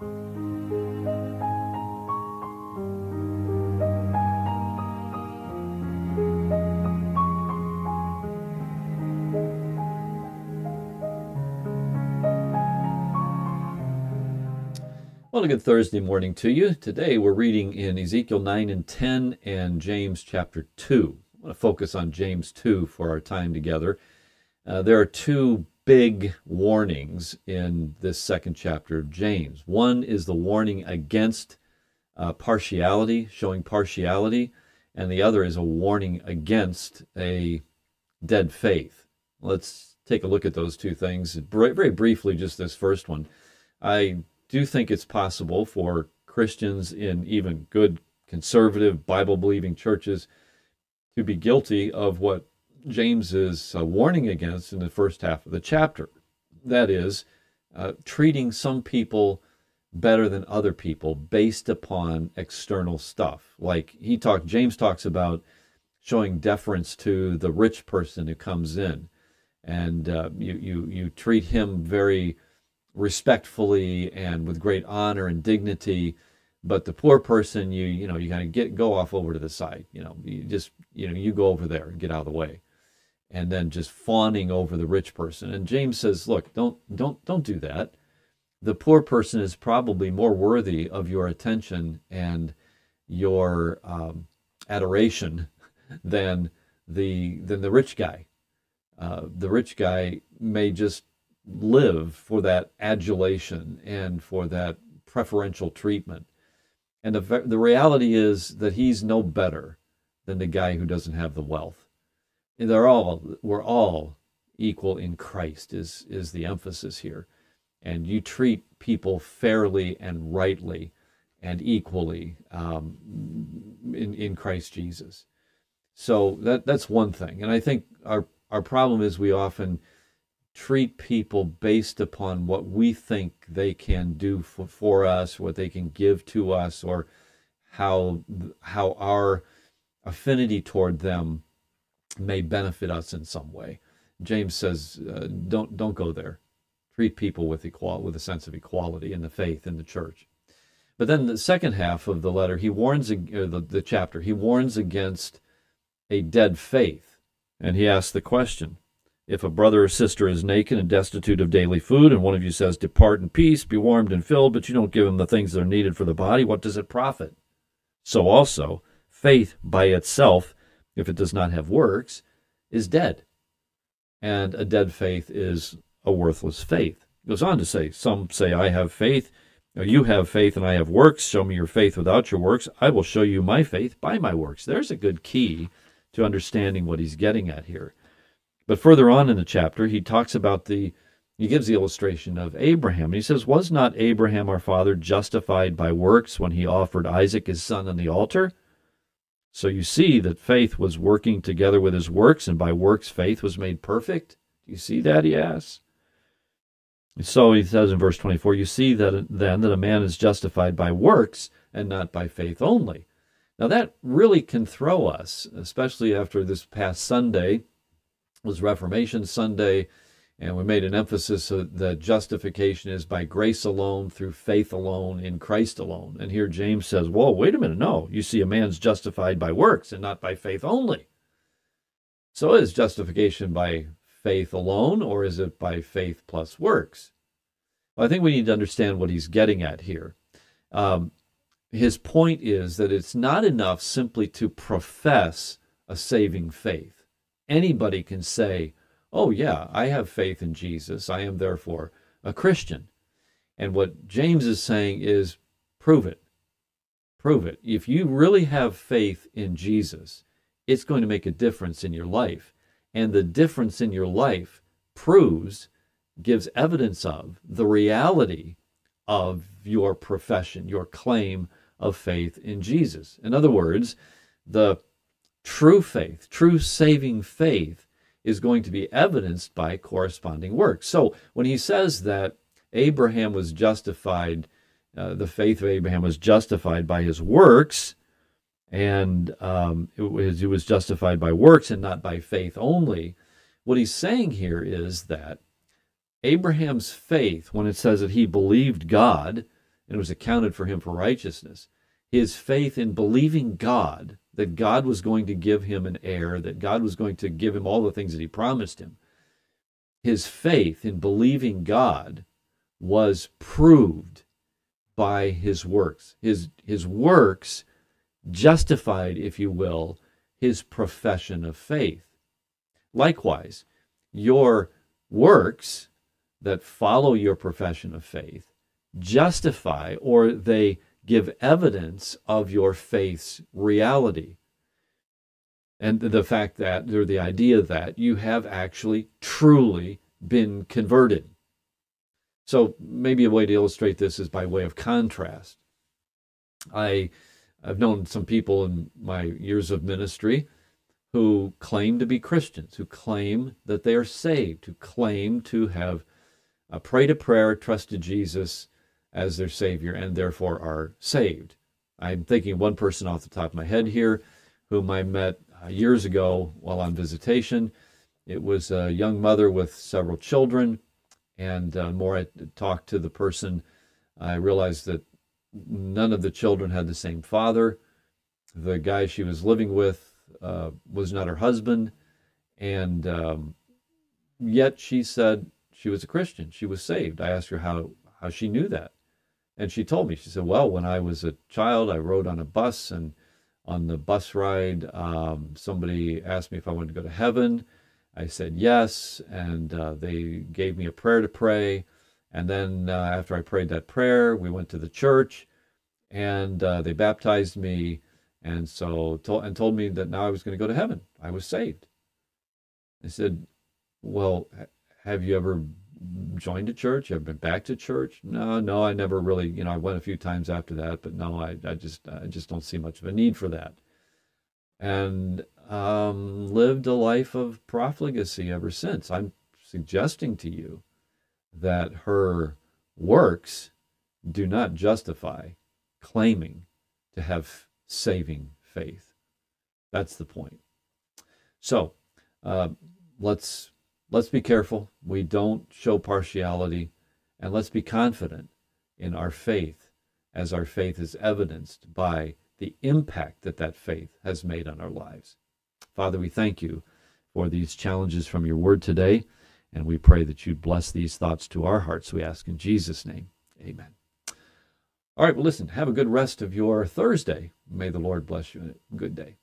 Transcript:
Well, a good Thursday morning to you. Today we're reading in Ezekiel 9 and 10 and James chapter 2. I want to focus on James 2 for our time together. Uh, there are two big warnings in this second chapter of James. One is the warning against uh, partiality, showing partiality, and the other is a warning against a dead faith. Let's take a look at those two things. Very briefly, just this first one. I do think it's possible for Christians in even good conservative Bible believing churches to be guilty of what James is uh, warning against in the first half of the chapter. That is, uh, treating some people better than other people based upon external stuff. Like he talked, James talks about showing deference to the rich person who comes in, and uh, you you you treat him very respectfully and with great honor and dignity but the poor person you you know you kind of get go off over to the side you know you just you know you go over there and get out of the way and then just fawning over the rich person and james says look don't don't don't do that the poor person is probably more worthy of your attention and your um, adoration than the than the rich guy uh, the rich guy may just live for that adulation and for that preferential treatment. And the, the reality is that he's no better than the guy who doesn't have the wealth. They're all, we're all equal in Christ, is, is the emphasis here. And you treat people fairly and rightly and equally um, in, in Christ Jesus. So that, that's one thing. And I think our, our problem is we often treat people based upon what we think they can do for, for us, what they can give to us, or how how our affinity toward them may benefit us in some way. James says, uh, "Don't don't go there. Treat people with equal with a sense of equality in the faith in the church." But then the second half of the letter, he warns uh, the, the chapter. He warns against a dead faith, and he asks the question: if a brother or sister is naked and destitute of daily food, and one of you says, Depart in peace, be warmed and filled, but you don't give them the things that are needed for the body, what does it profit? So also, faith by itself, if it does not have works, is dead. And a dead faith is a worthless faith. He goes on to say, Some say, I have faith. You have faith and I have works. Show me your faith without your works. I will show you my faith by my works. There's a good key to understanding what he's getting at here. But further on in the chapter, he talks about the, he gives the illustration of Abraham. He says, Was not Abraham our father justified by works when he offered Isaac his son on the altar? So you see that faith was working together with his works, and by works faith was made perfect. Do you see that? He asks. So he says in verse 24, You see that then that a man is justified by works and not by faith only. Now that really can throw us, especially after this past Sunday was Reformation Sunday, and we made an emphasis that justification is by grace alone, through faith alone, in Christ alone. And here James says, Whoa, wait a minute. No, you see, a man's justified by works and not by faith only. So is justification by faith alone, or is it by faith plus works? Well, I think we need to understand what he's getting at here. Um, his point is that it's not enough simply to profess a saving faith anybody can say, Oh, yeah, I have faith in Jesus. I am therefore a Christian. And what James is saying is prove it. Prove it. If you really have faith in Jesus, it's going to make a difference in your life. And the difference in your life proves, gives evidence of the reality of your profession, your claim of faith in Jesus. In other words, the True faith, true saving faith, is going to be evidenced by corresponding works. So when he says that Abraham was justified, uh, the faith of Abraham was justified by his works, and um, it was, it was justified by works and not by faith only. What he's saying here is that Abraham's faith, when it says that he believed God and it was accounted for him for righteousness. His faith in believing God, that God was going to give him an heir, that God was going to give him all the things that he promised him, his faith in believing God was proved by his works. His, his works justified, if you will, his profession of faith. Likewise, your works that follow your profession of faith justify or they give evidence of your faith's reality. And the fact that, or the idea that you have actually truly been converted. So maybe a way to illustrate this is by way of contrast. I, I've known some people in my years of ministry who claim to be Christians, who claim that they are saved, who claim to have uh, prayed a prayer, trusted Jesus as their Savior, and therefore are saved. I'm thinking one person off the top of my head here whom I met uh, years ago while on visitation. It was a young mother with several children, and uh, more I talked to the person, I realized that none of the children had the same father. The guy she was living with uh, was not her husband, and um, yet she said she was a Christian. She was saved. I asked her how how she knew that, and she told me. She said, "Well, when I was a child, I rode on a bus, and on the bus ride, um, somebody asked me if I wanted to go to heaven." I said yes, and uh, they gave me a prayer to pray. And then uh, after I prayed that prayer, we went to the church, and uh, they baptized me, and so told and told me that now I was going to go to heaven. I was saved. I said, "Well, have you ever joined a church? Have been back to church?" No, no, I never really. You know, I went a few times after that, but no, I, I just, I just don't see much of a need for that. And um, lived a life of profligacy ever since. I'm suggesting to you that her works do not justify claiming to have saving faith. That's the point. So uh, let's let's be careful. We don't show partiality, and let's be confident in our faith, as our faith is evidenced by the impact that that faith has made on our lives. Father, we thank you for these challenges from your word today, and we pray that you bless these thoughts to our hearts. We ask in Jesus' name. Amen. All right, well, listen, have a good rest of your Thursday. May the Lord bless you good day.